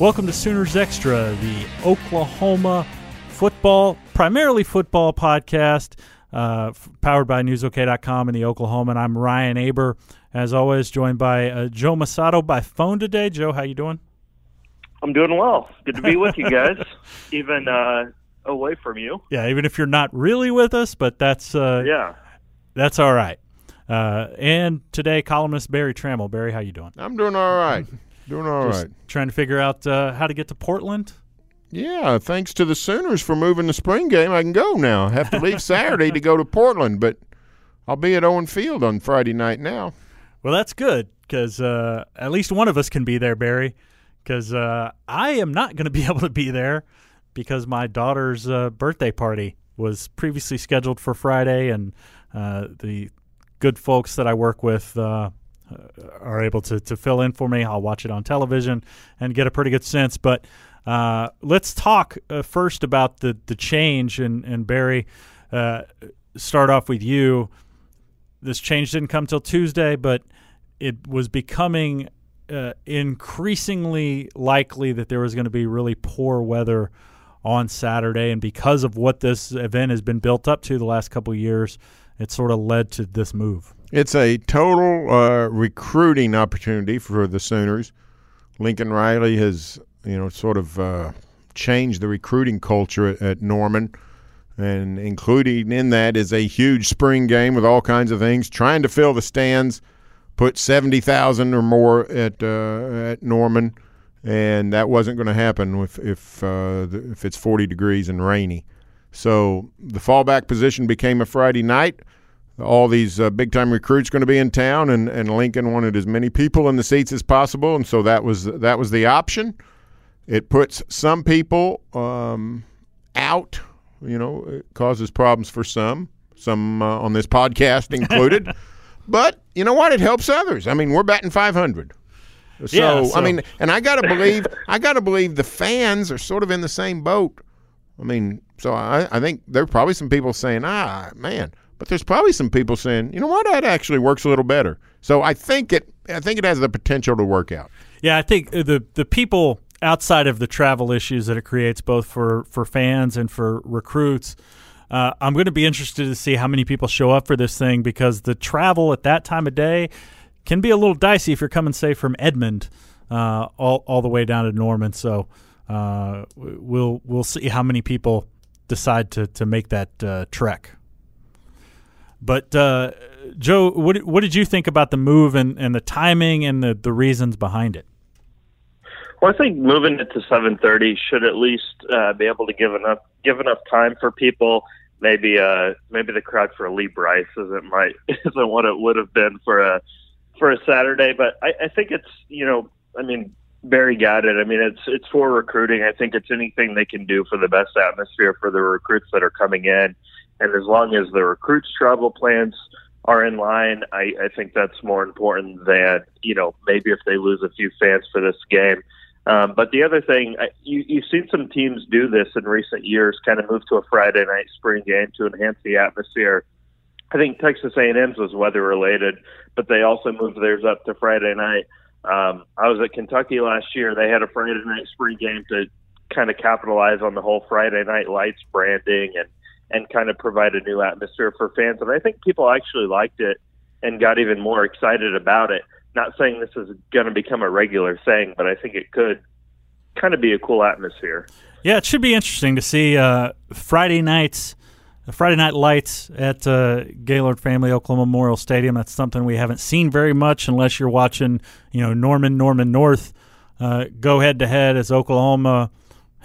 Welcome to Sooners Extra, the Oklahoma football, primarily football podcast, uh, f- powered by NewsOK.com and the Oklahoman. And I'm Ryan Aber, as always, joined by uh, Joe Mussatto by phone today. Joe, how you doing? I'm doing well. Good to be with you guys, even uh, away from you. Yeah, even if you're not really with us, but that's uh, Yeah, that's all right. Uh, and today, columnist Berry Tramel. Berry, how you doing? I'm doing all right. Doing all right. trying to figure out uh, how to get to Portland. Yeah, thanks to the Sooners for moving the spring game. I can go now. I have to leave Saturday to go to Portland, but I'll be at Owen Field on Friday night now. Well, that's good because uh, at least one of us can be there, Berry. Because uh, I am not going to be able to be there because my daughter's uh, birthday party was previously scheduled for Friday, and uh, the good folks that I work with uh, are able to, to fill in for me. I'll watch it on television and get a pretty good sense. But uh, let's talk uh, first about the, the change. And, and Berry, uh, start off with you. This change didn't come till Tuesday, but it was becoming uh, increasingly likely that there was going to be really poor weather on Saturday. And because of what this event has been built up to the last couple of years, it sort of led to this move. It's a total uh, recruiting opportunity for the Sooners. Lincoln Riley has, you know, sort of uh, changed the recruiting culture at, Norman, and including in that is a huge spring game with all kinds of things, trying to fill the stands, put seventy thousand or more at uh, at Norman, and that wasn't going to happen if if uh, if it's forty degrees and rainy. So the fallback position became a Friday night all these uh, big time recruits going to be in town, and, and Lincoln wanted as many people in the seats as possible, and so that was that was the option. It puts some people um, out, you know, it causes problems for some, some uh, on this podcast included. but you know what? It helps others. I mean, we're batting 500. So, Yeah, so- I mean, and I got to believe, I got to believe the fans are sort of in the same boat. I mean, so I, I think there are probably some people saying, ah, man, but there's probably some people saying, you know what, that actually works a little better. So I think it, I think it has the potential to work out. Yeah, I think the the people outside of the travel issues that it creates, both for for fans and for recruits. Uh, I'm going to be interested to see how many people show up for this thing because the travel at that time of day can be a little dicey if you're coming, say, from Edmond uh, all all the way down to Norman. So uh, we'll we'll see how many people decide to to make that uh, trek. But uh, Joe, what what did you think about the move and, and the timing and the, the reasons behind it? well, I think moving it to 7:30 should at least uh, be able to give enough give enough time for people. Maybe uh, maybe the crowd for Lee Brice isn't might isn't what it would have been for a for a Saturday, but I, I think it's you know I mean Berry got it. I mean it's it's for recruiting. I think it's anything they can do for the best atmosphere for the recruits that are coming in, and as long as the recruits' travel plans are in line, I, I think that's more important than you know maybe if they lose a few fans for this game. Um, but the other thing, I- you, you've seen some teams do this in recent years, kind of move to a Friday night spring game to enhance the atmosphere. I think Texas A&M's was weather related, but they also moved theirs up to Friday night. Um, I was at Kentucky last year. They had a Friday night spring game to kind of capitalize on the whole Friday night lights branding and and kind of provide a new atmosphere for fans. And I think people actually liked it and got even more excited about it. Not saying this is going to become a regular thing, but I think it could kind of be a cool atmosphere. Yeah, it should be interesting to see uh, Friday nights, Friday night lights at uh, Gaylord Family Oklahoma Memorial Stadium. That's something we haven't seen very much unless you're watching, you know, Norman Norman North uh, go head to head as Oklahoma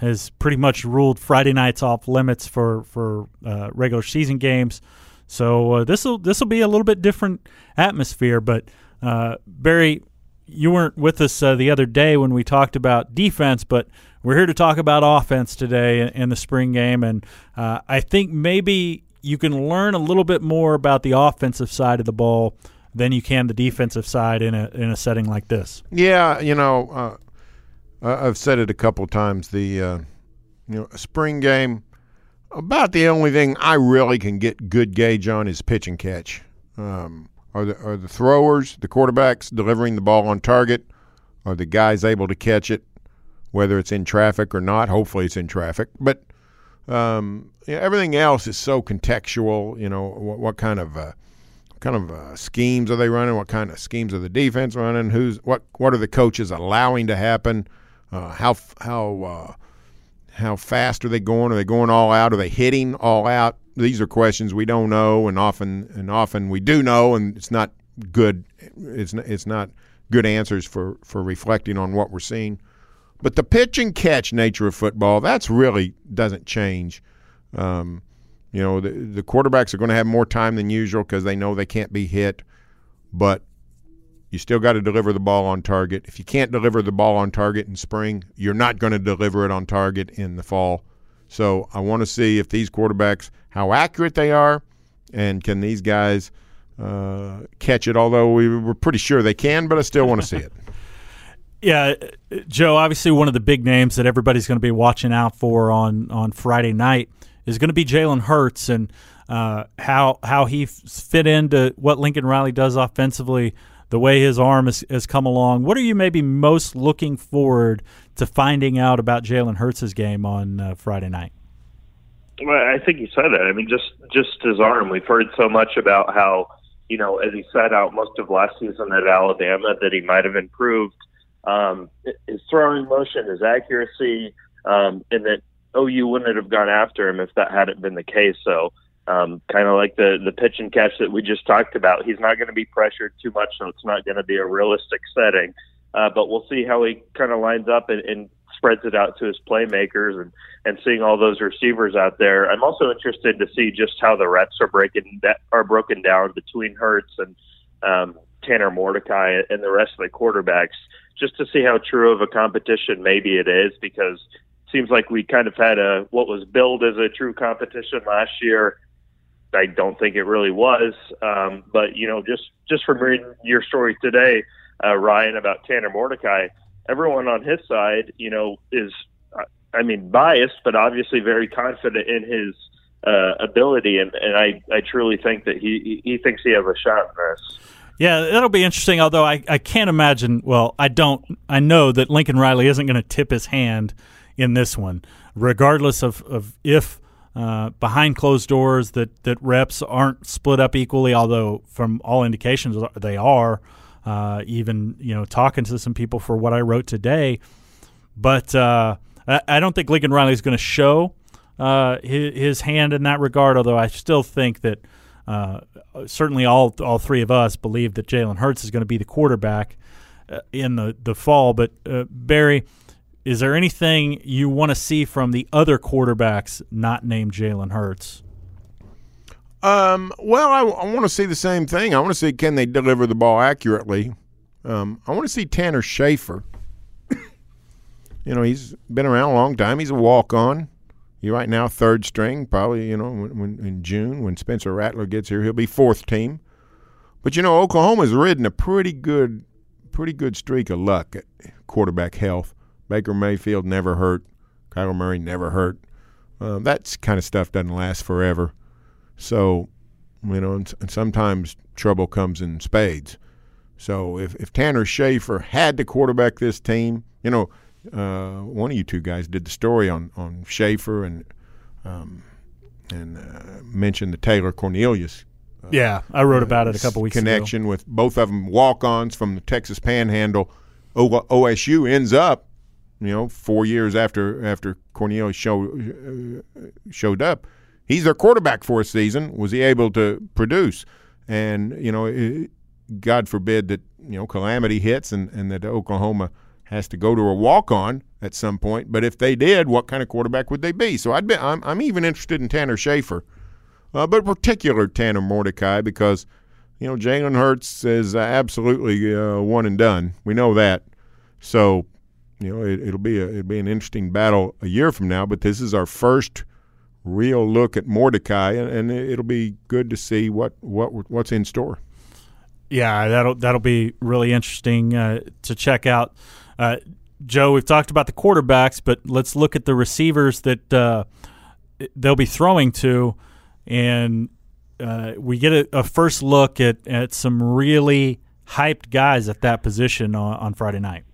has pretty much ruled Friday nights off limits for for uh, regular season games. So uh, this will this will be a little bit different atmosphere. But uh, Berry, you weren't with us uh, the other day when we talked about defense, but we're here to talk about offense today in, in the spring game, and uh, I think maybe you can learn a little bit more about the offensive side of the ball than you can the defensive side in a in a setting like this. Yeah, you know, uh, I've said it a couple times. The uh, you know spring game, about the only thing I really can get good gauge on is pitch and catch. Um, are the are the throwers, the quarterbacks delivering the ball on target? Are the guys able to catch it whether it's in traffic or not. Hopefully, it's in traffic, but um, everything else is so contextual. You know, what, what kind of uh, kind of uh, schemes are they running? What kind of schemes are the defense running? Who's what? What are the coaches allowing to happen? Uh, how how uh, how fast are they going? Are they going all out? Are they hitting all out? These are questions we don't know, and often and often we do know, and it's not good. It's not, it's not good answers for for reflecting on what we're seeing. But the pitch and catch nature of football, that's really doesn't change. Um, you know, the, the quarterbacks are going to have more time than usual because they know they can't be hit, but you still got to deliver the ball on target. If you can't deliver the ball on target in spring, you're not going to deliver it on target in the fall. So I want to see if these quarterbacks, how accurate they are, and can these guys uh, catch it, although we were pretty sure they can, but I still want to see it. Yeah, Joe. Obviously, one of the big names that everybody's going to be watching out for on on Friday night is going to be Jalen Hurts and uh, how how he fit into what Lincoln Riley does offensively. The way his arm has, has come along. What are you maybe most looking forward to finding out about Jalen Hurts' game on uh, Friday night? Well, I think you said that. I mean, just just his arm. We've heard so much about how you know, as he sat out most of last season at Alabama, that he might have improved um, his throwing motion, his accuracy, um, and that OU wouldn't have gone after him if that hadn't been the case. So, um, kind of like the the pitch and catch that we just talked about, he's not going to be pressured too much, so it's not going to be a realistic setting. Uh, but we'll see how he kind of lines up and, and spreads it out to his playmakers and and seeing all those receivers out there. I'm also interested to see just how the reps are breaking that are broken down between Hurts and um, Tanner Mordecai and the rest of the quarterbacks just to see how true of a competition maybe it is because it seems like we kind of had a what was billed as a true competition last year. I don't think it really was, um, but you know, just just from reading your story today, uh, Ryan, about Tanner Mordecai, everyone on his side, you know, is I mean biased, but obviously very confident in his uh, ability, and, and I I truly think that he he thinks he has a shot in this. Yeah, that'll be interesting. Although I, I can't imagine. Well, I don't. I know that Lincoln Riley isn't going to tip his hand in this one, regardless of, of if uh, behind closed doors that, that reps aren't split up equally. Although from all indications they are. Uh, even you know talking to some people for what I wrote today, but uh, I, I, don't think Lincoln Riley is going to show uh, his, his hand in that regard. Although I still think that certainly all all three of us believe that Jalen Hurts is going to be the quarterback in the the fall. But Berry, is there anything you want to see from the other quarterbacks not named Jalen Hurts? Um, well, I, I want to see the same thing. I want to see can they deliver the ball accurately. Um, I want to see Tanner Schafer. you know, he's been around a long time. He's a walk on. He right now third string, probably. You know, when, when, in June when Spencer Rattler gets here, he'll be fourth team. But you know, Oklahoma's ridden a pretty good, pretty good streak of luck at quarterback health. Baker Mayfield never hurt. Kyler Murray never hurt. Uh, that kind of stuff doesn't last forever. So, you know, and, and sometimes trouble comes in spades. So if, if Tanner Schafer had to quarterback this team, you know, uh, one of you two guys did the story on on Schafer and um, and uh, mentioned the Taylor Cornelius. Uh, yeah, I wrote about it a couple weeks connection ago. with both of them walk-ons from the Texas Panhandle. O- OSU ends up, you know, four years after after Cornelius show, uh, showed up, he's their quarterback for a season. Was he able to produce? And you know, it, God forbid that you know calamity hits and and that Oklahoma has to go to a walk on at some point. But if they did, what kind of quarterback would they be? So I'd be, I'm, I'm even interested in Tanner Schafer, uh, but particular Tanner Mordecai because you know Jalen Hurts is absolutely uh, one and done. We know that. So you know it, will be a, it'll be an interesting battle a year from now. But this is our first real look at Mordecai, and, and it'll be good to see what what what's in store. Yeah, that'll that'll be really interesting uh, to check out. Uh, Joe, we've talked about the quarterbacks, but let's look at the receivers that uh, they'll be throwing to, and uh, we get a, a, first look at, at some really hyped guys at that position on, on Friday night.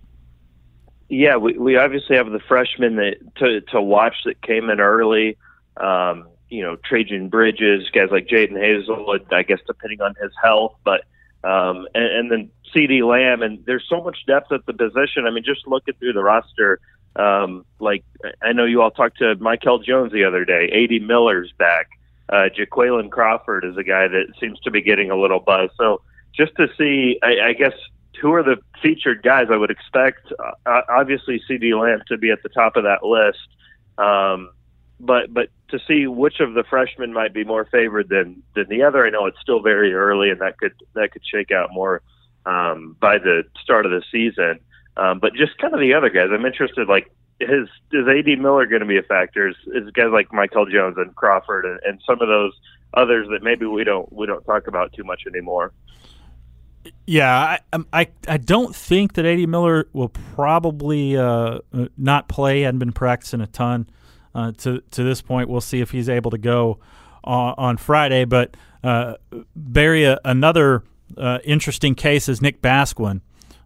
Yeah, we, we obviously have the freshmen that to to watch that came in early. Um, you know, Trejan Bridges, guys like Jaden Hazel, I guess depending on his health, but um, and, and then CeeDee Lamb, and there's so much depth at the position. I mean, just looking through the roster, um, like I know you all talked to Michael Jones the other day. A.D. Miller's back. Uh, Jaquayln Crawford is a guy that seems to be getting a little buzz. So just to see, I, I guess who are the featured guys? I would expect uh, obviously CeeDee Lamb to be at the top of that list. Um, but but to see which of the freshmen might be more favored than than the other, I know it's still very early, and that could that could shake out more um, by the start of the season. Um, but just kind of the other guys, I'm interested. Like, his is AD Miller going to be a factor? Is, is guys like Michael Jones and Crawford and, and some of those others that maybe we don't we don't talk about too much anymore? Yeah, I, um, I I don't think that AD Miller will probably uh, uh, not play. Hadn't been practicing a ton uh, to to this point. We'll see if he's able to go on, on Friday. But uh, Berry, uh, another uh, interesting case is Nick Basquine.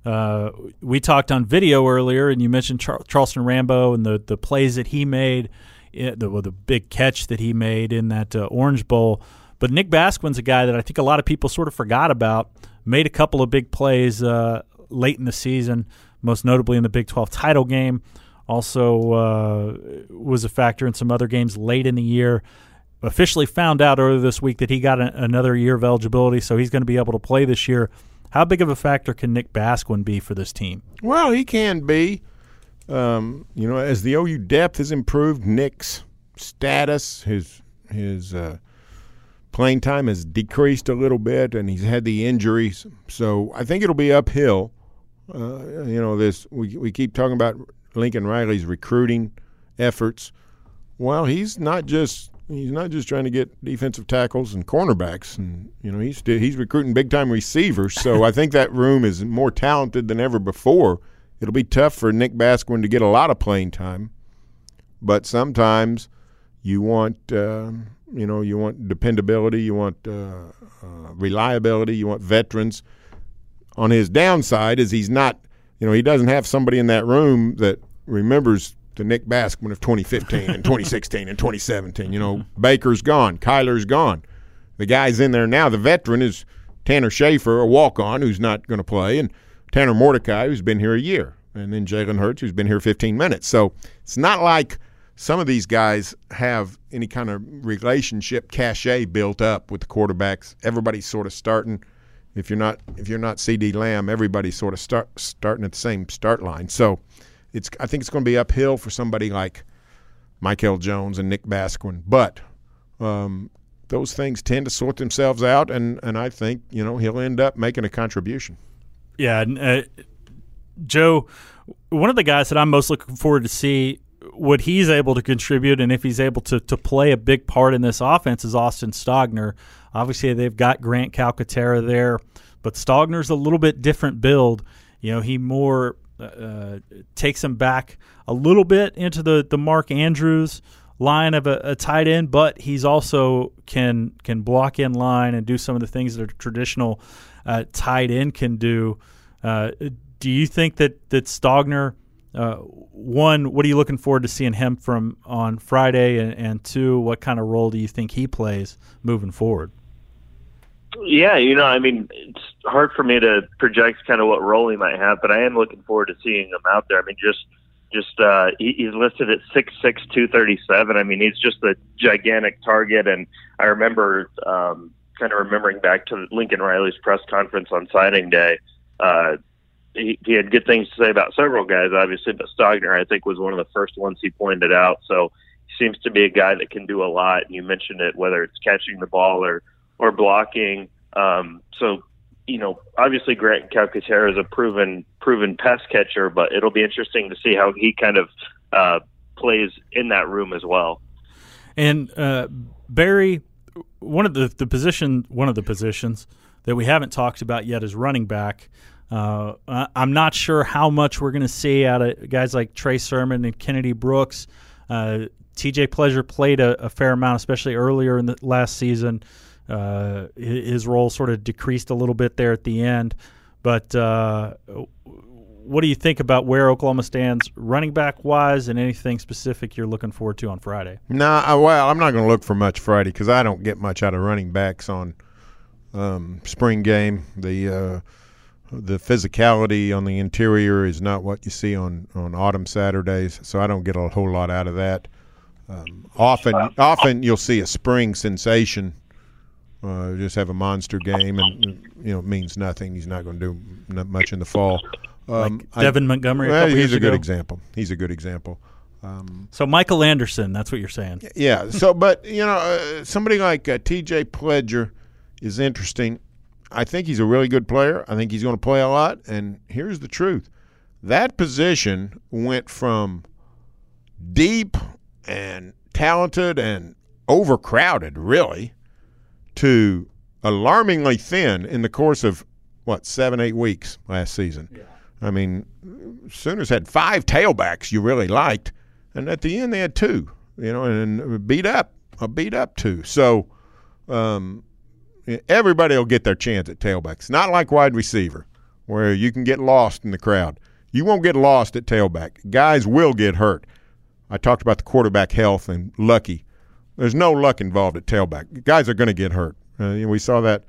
Uh, we talked on video earlier, and you mentioned Char- Charleston Rambo and the, the plays that he made, eh, the, well, the big catch that he made in that uh, Orange Bowl. But Nick Basquine's a guy that I think a lot of people sort of forgot about. Made a couple of big plays uh, late in the season, most notably in the Big 12 title game. Also uh, was a factor in some other games late in the year. Officially found out earlier this week that he got another year of eligibility, so he's going to be able to play this year. How big of a factor can Nick Basquine be for this team? Well, he can be. Um, you know, as the OU depth has improved, Nick's status, his his uh, playing time has decreased a little bit, and he's had the injuries. So I think it'll be uphill. Uh, you know, this we we keep talking about Lincoln Riley's recruiting efforts. Well, he's not just he's not just trying to get defensive tackles and cornerbacks, and you know he's he's recruiting big time receivers. So I think that room is more talented than ever before. It'll be tough for Nick Basquine to get a lot of playing time, but sometimes you want uh, you know you want dependability, you want uh, uh, reliability, you want veterans. On his downside is he's not you know he doesn't have somebody in that room that remembers the Nick Basquine of 2015 and 2016 and 2017. You know, Baker's gone, Kyler's gone. The guy's in there now. The veteran is Tanner Schafer, a walk on who's not going to play, and Tanner Mordecai, who's been here a year, and then Jalen Hurts, who's been here 15 minutes. So it's not like some of these guys have any kind of relationship cachet built up with the quarterbacks. Everybody's sort of starting. If you're not if you're not CeeDee Lamb, everybody's sort of start starting at the same start line. So it's I think it's going to be uphill for somebody like Michael Jones and Nick Basquine, but um, those things tend to sort themselves out, and and I think you know he'll end up making a contribution. Yeah, uh, Joe, one of the guys that I'm most looking forward to see what he's able to contribute and if he's able to to play a big part in this offense is Austin Stogner. Obviously, they've got Grant Calcaterra there, but Stogner's a little bit different build. You know, he more uh, takes him back a little bit into the the Mark Andrews line of a, a, tight end, but he's also can can block in line and do some of the things that a traditional uh, tight end can do. Uh, do you think that that Stogner? Uh, one, what are you looking forward to seeing him from on Friday, and, and two, what kind of role do you think he plays moving forward? Yeah, you know, I mean, it's hard for me to project kind of what role he might have, but I am looking forward to seeing him out there. I mean, just just uh, he, he's listed at six six two thirty seven. I mean, he's just a gigantic target, and I remember um, kind of remembering back to Lincoln Riley's press conference on signing day. Uh, he, he had good things to say about several guys, obviously, but Stogner, I think, was one of the first ones he pointed out. So he seems to be a guy that can do a lot. And you mentioned it, whether it's catching the ball or or blocking. Um, so, you know, obviously Grant Calcaterra is a proven proven pass catcher, but it'll be interesting to see how he kind of uh, plays in that room as well. And uh, Berry, one of the the position one of the positions that we haven't talked about yet is running back. Uh, I'm not sure how much we're going to see out of guys like Trey Sermon and Kennedy Brooks. Uh, TJ Pledger played a, a, fair amount, especially earlier in the last season. Uh, his role sort of decreased a little bit there at the end. But uh, what do you think about where Oklahoma stands running back wise, and anything specific you're looking forward to on Friday? Nah, well, I'm not going to look for much Friday because I don't get much out of running backs on um, spring game. The uh, the physicality on the interior is not what you see on, on autumn Saturdays, so I don't get a whole lot out of that. Um, often, often you'll see a spring sensation uh, just have a monster game, and you know it means nothing. He's not going to do much in the fall. Um, like Devin I, Montgomery. Well, he's a ago. good example. He's a good example. Um, so Michael Anderson, that's what you're saying. Yeah. So, but you know, uh, somebody like uh, T.J. Pledger is interesting. I think he's a really good player. I think he's going to play a lot. And here's the truth: that position went from deep and talented and overcrowded, really, to alarmingly thin in the course of what seven, eight weeks last season. Yeah. I mean, Sooners had five tailbacks you really liked, and at the end they had two. You know, and beat up, a beat up two. So um, everybody will get their chance at tailbacks. Not like wide receiver, where you can get lost in the crowd. You won't get lost at tailback. Guys will get hurt. I talked about the quarterback health and lucky. There's no luck involved at tailback. Guys are going to get hurt. Uh, we saw that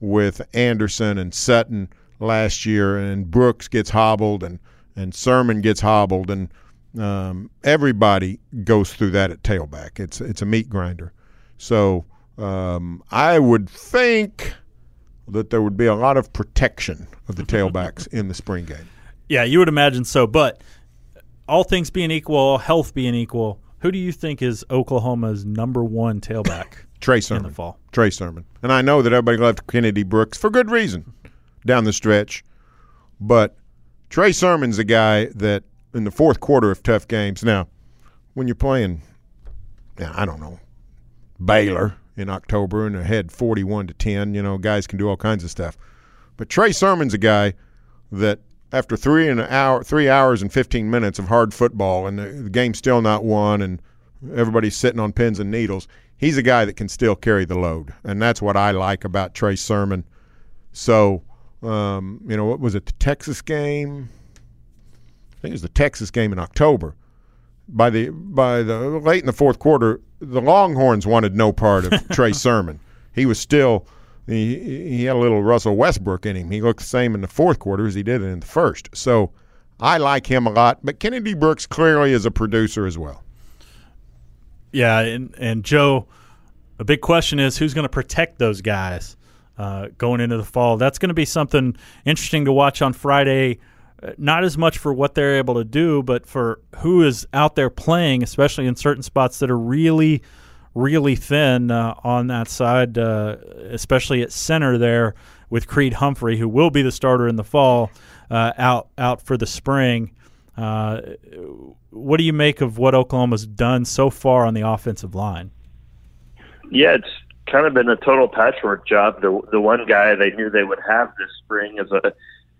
with Anderson and Sutton last year, and Brooks gets hobbled, and and Sermon gets hobbled, and um, everybody goes through that at tailback. It's it's a meat grinder. So um, I would think that there would be a lot of protection of the tailbacks in the spring game. Yeah, you would imagine so. But all things being equal, health being equal, who do you think is Oklahoma's number one tailback? Trey Sermon. In the fall. Trey Sermon. And I know that everybody loved Kennedy Brooks for good reason down the stretch. But Trey Sermon's a guy that in the fourth quarter of tough games. Now, when you're playing, I don't know, Baylor in October and ahead 41 to 10, you know, guys can do all kinds of stuff. But Trey Sermon's a guy that after three and an hour, three hours and 15 minutes of hard football, and the, the game's still not won, and everybody's sitting on pins and needles. He's a guy that can still carry the load, and that's what I like about Trey Sermon. So, um, you know, what was it? The Texas game. I think it was the Texas game in October. By the by the late in the fourth quarter, the Longhorns wanted no part of Trey Sermon. He was still he, he had a little Russell Westbrook in him. He looked the same in the fourth quarter as he did in the first. So I like him a lot. But Kennedy Brooks clearly is a producer as well. Yeah, and, and Joe, a big question is who's going to protect those guys uh, going into the fall. That's going to be something interesting to watch on Friday. Not as much for what they're able to do, but for who is out there playing, especially in certain spots that are really – really thin uh, on that side, uh, especially at center there with Creed Humphrey, who will be the starter in the fall, uh, out out for the spring. Uh, what do you make of what Oklahoma's done so far on the offensive line? Yeah, it's kind of been a total patchwork job. The the one guy they knew they would have this spring is a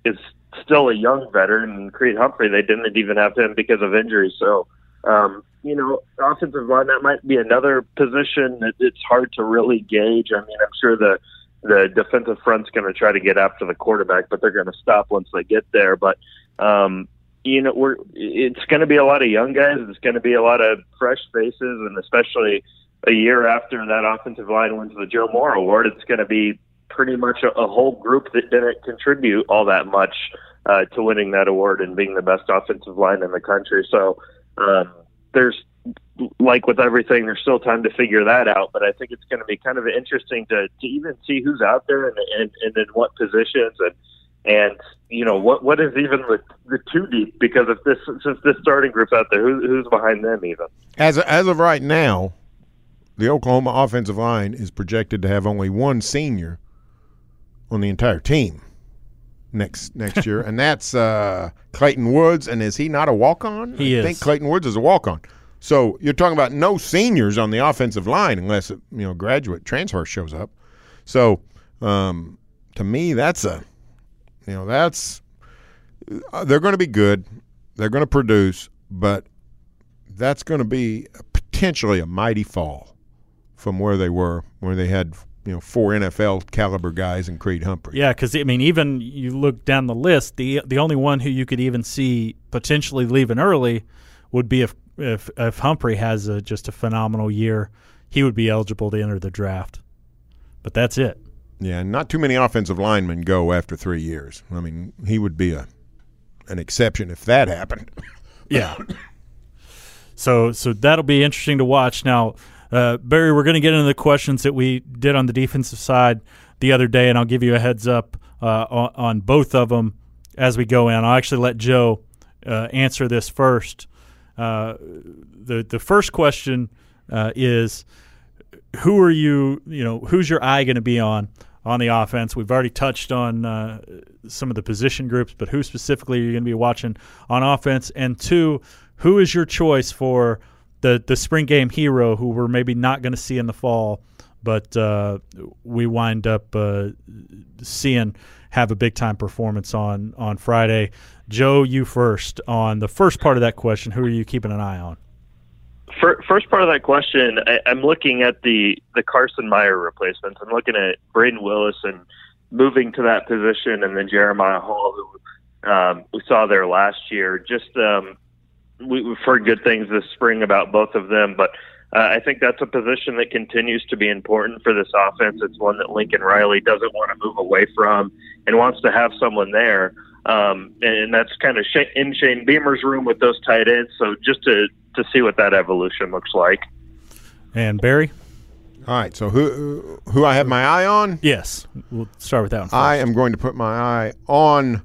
is still a young veteran, Creed Humphrey. They didn't even have him because of injury, so um, you know, offensive line that might be another position that it's hard to really gauge. I mean, I'm sure the the defensive front's going to try to get after the quarterback, but they're going to stop once they get there. But um, you know, we're it's going to be a lot of young guys. It's going to be a lot of fresh faces, and especially a year after that offensive line wins the Joe Moore Award, it's going to be pretty much a, a whole group that didn't contribute all that much uh, to winning that award and being the best offensive line in the country. So um, there's like with everything, there's still time to figure that out. But I think it's going to be kind of interesting to, to even see who's out there and, and, and in what positions and and you know what what is even the, the two deep because if this since this starting group's out there, who, who's behind them even? As as of right now, the Oklahoma offensive line is projected to have only one senior on the entire team next next year, and that's uh, Clayton Woods. And is he not a walk on? He I is. think Clayton Woods is a walk on. So you're talking about no seniors on the offensive line unless you know graduate transfer shows up. So um, to me, that's a you know that's uh, they're going to be good. They're going to produce, but that's going to be potentially a mighty fall from where they were, where they had you know four NFL caliber guys in Creed Humphrey. Yeah, because I mean, even you look down the list, the the only one who you could even see potentially leaving early would be if if if Humphrey has a, just a phenomenal year, he would be eligible to enter the draft. But that's it. Yeah, not too many offensive linemen go after three years. I mean, he would be a an exception if that happened. Yeah. so so that'll be interesting to watch. Now, uh, Berry, we're going to get into the questions that we did on the defensive side the other day, and I'll give you a heads up uh, on, on, both of them as we go in. I'll actually let Joe uh, answer this first. Uh, the the first question uh, is, who are you? You know, who's your eye going to be on? on the offense. We've already touched on uh, some of the position groups, but who specifically are you going to be watching on offense? And two, who is your choice for the the spring game hero who we're maybe not going to see in the fall, but uh, we wind up uh, seeing have a big time performance on on Friday? Joe, you first on the first part of that question. Who are you keeping an eye on? First part of that question, I, am looking at the the Carson Meier replacements. I'm looking at Brayden Willis and moving to that position, and then Jeremiah Hall, who um, we saw there last year. Just um, we, have heard good things this spring about both of them, but uh, I think that's a position that continues to be important for this offense. It's one that Lincoln Riley doesn't want to move away from and wants to have someone there. Um, and that's kind of in Shane Beamer's room with those tight ends. So just to to see what that evolution looks like. And Berry. All right. So who who I have my eye on? Yes, we'll start with that one. First. I am going to put my eye on.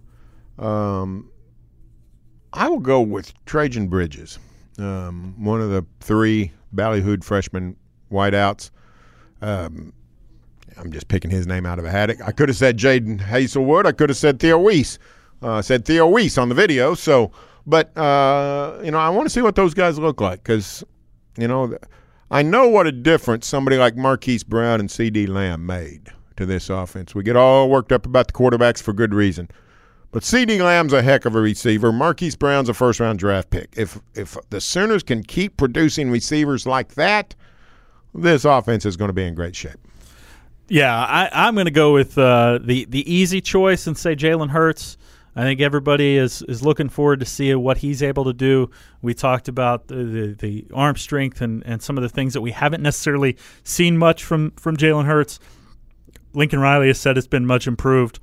Um, I will go with Trejan Bridges, um, one of the three ballyhooed freshman wideouts. Um, I'm just picking his name out of a hat. I could have said Jadon Haselwood. I could have said Theo Wease. Uh, said Theo Wease on the video. So but uh, you know, I want to see what those guys look like because you know, I know what a difference somebody like Marquise Brown and CeeDee Lamb made to this offense. We get all worked up about the quarterbacks for good reason. But CeeDee Lamb's a heck of a receiver. Marquise Brown's a first round draft pick. If if the Sooners can keep producing receivers like that, this offense is going to be in great shape. Yeah, I, am going to go with uh, the the easy choice and say Jalen Hurts. I think everybody is, is looking forward to see what he's able to do. We talked about the, the, the, arm strength and, and some of the things that we haven't necessarily seen much from, from Jalen Hurts. Lincoln Riley has said it's been much improved.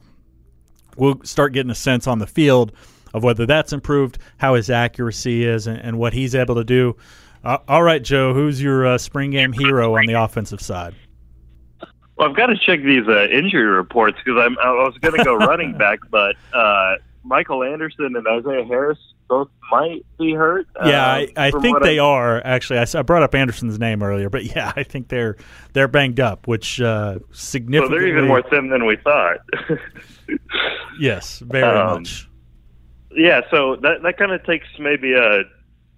We'll start getting a sense on the field of whether that's improved, how his accuracy is, and, and what he's able to do. Uh, all right, Joe, who's your uh, spring game hero on the offensive side? Well, I've got to check these uh, injury reports because I'm was going to go running back, but uh, Michael Anderson and Isaiah Harris both might be hurt. Yeah, uh, I, I think they I, are actually. I, I, brought up Anderson's name earlier, but yeah, I think they're they're banged up, which uh, significantly. So they're even more thin than we thought. yes, very um, much. Yeah, so that that kind of takes maybe a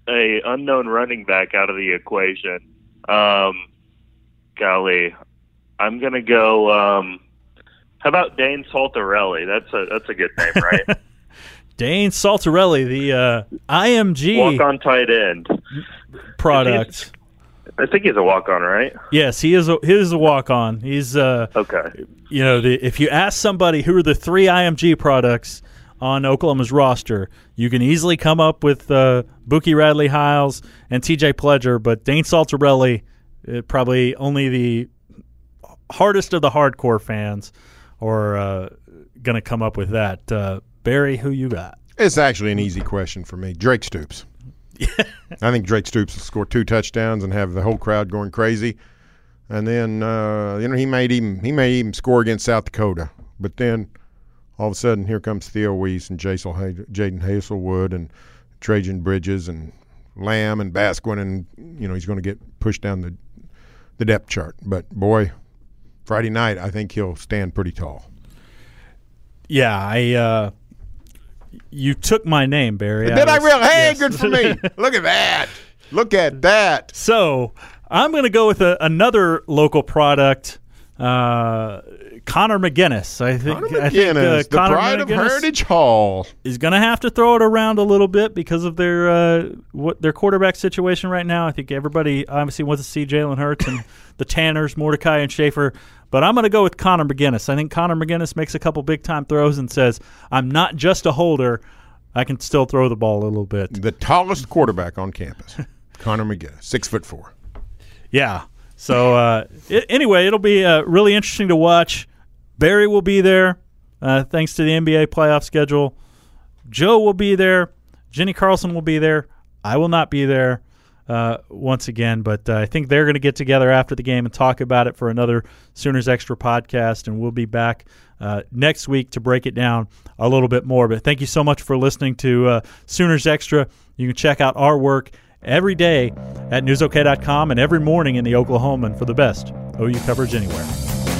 a unknown running back out of the equation. Um, golly, I'm gonna go. Um, how about Dane Saltarelli? That's a that's a good name, right? Dane Saltarelli, the uh, IMG walk on tight end product. I think he's a walk on, right? Yes, he is. A, he is a walk on. He's uh, okay. You know, the, if you ask somebody who are the three IMG products on Oklahoma's roster, you can easily come up with uh, Bookie Radley Hiles and T.J. Pledger, but Dane Saltarelli, uh, probably only the hardest of the hardcore fans are uh, going to come up with that. Uh, Berry, who you got? It's actually an easy question for me. Drake Stoops. I think Drake Stoops will score two touchdowns and have the whole crowd going crazy. And then uh, you know he may even he may even score against South Dakota. But then all of a sudden here comes Theo Wease and Jadon Haselwood and Trejan Bridges and Lamb and Basquine and you know he's going to get pushed down the the depth chart. But boy, Friday night, I think he'll stand pretty tall. Yeah, I. Uh, you took my name, Berry. Did I, was, I really? Hey, yes. good for me. Look at that. Look at that. So I'm going to go with a, another local product, uh, Connor McGinnis. I think, Connor I think uh, the Connor pride of Heritage Hall. is going to have to throw it around a little bit because of their uh, what their quarterback situation right now. I think everybody obviously wants to see Jalen Hurts and the Tanners, Mordecai and Schafer. But I'm going to go with Connor McGinnis. I think Connor McGinnis makes a couple big time throws and says, "I'm not just a holder. I can still throw the ball a little bit." The tallest quarterback on campus, Connor McGinnis, six foot four. Yeah. So uh, it, anyway, it'll be uh, really interesting to watch. Berry will be there, uh, thanks to the NBA playoff schedule. Joe will be there. Jenni Carlson will be there. I will not be there uh, once again, but uh, I think they're going to get together after the game and talk about it for another Sooners Extra podcast, and we'll be back uh, next week to break it down a little bit more. But thank you so much for listening to uh, Sooners Extra. You can check out our work every day at newsok.com and every morning in the Oklahoman for the best OU coverage anywhere.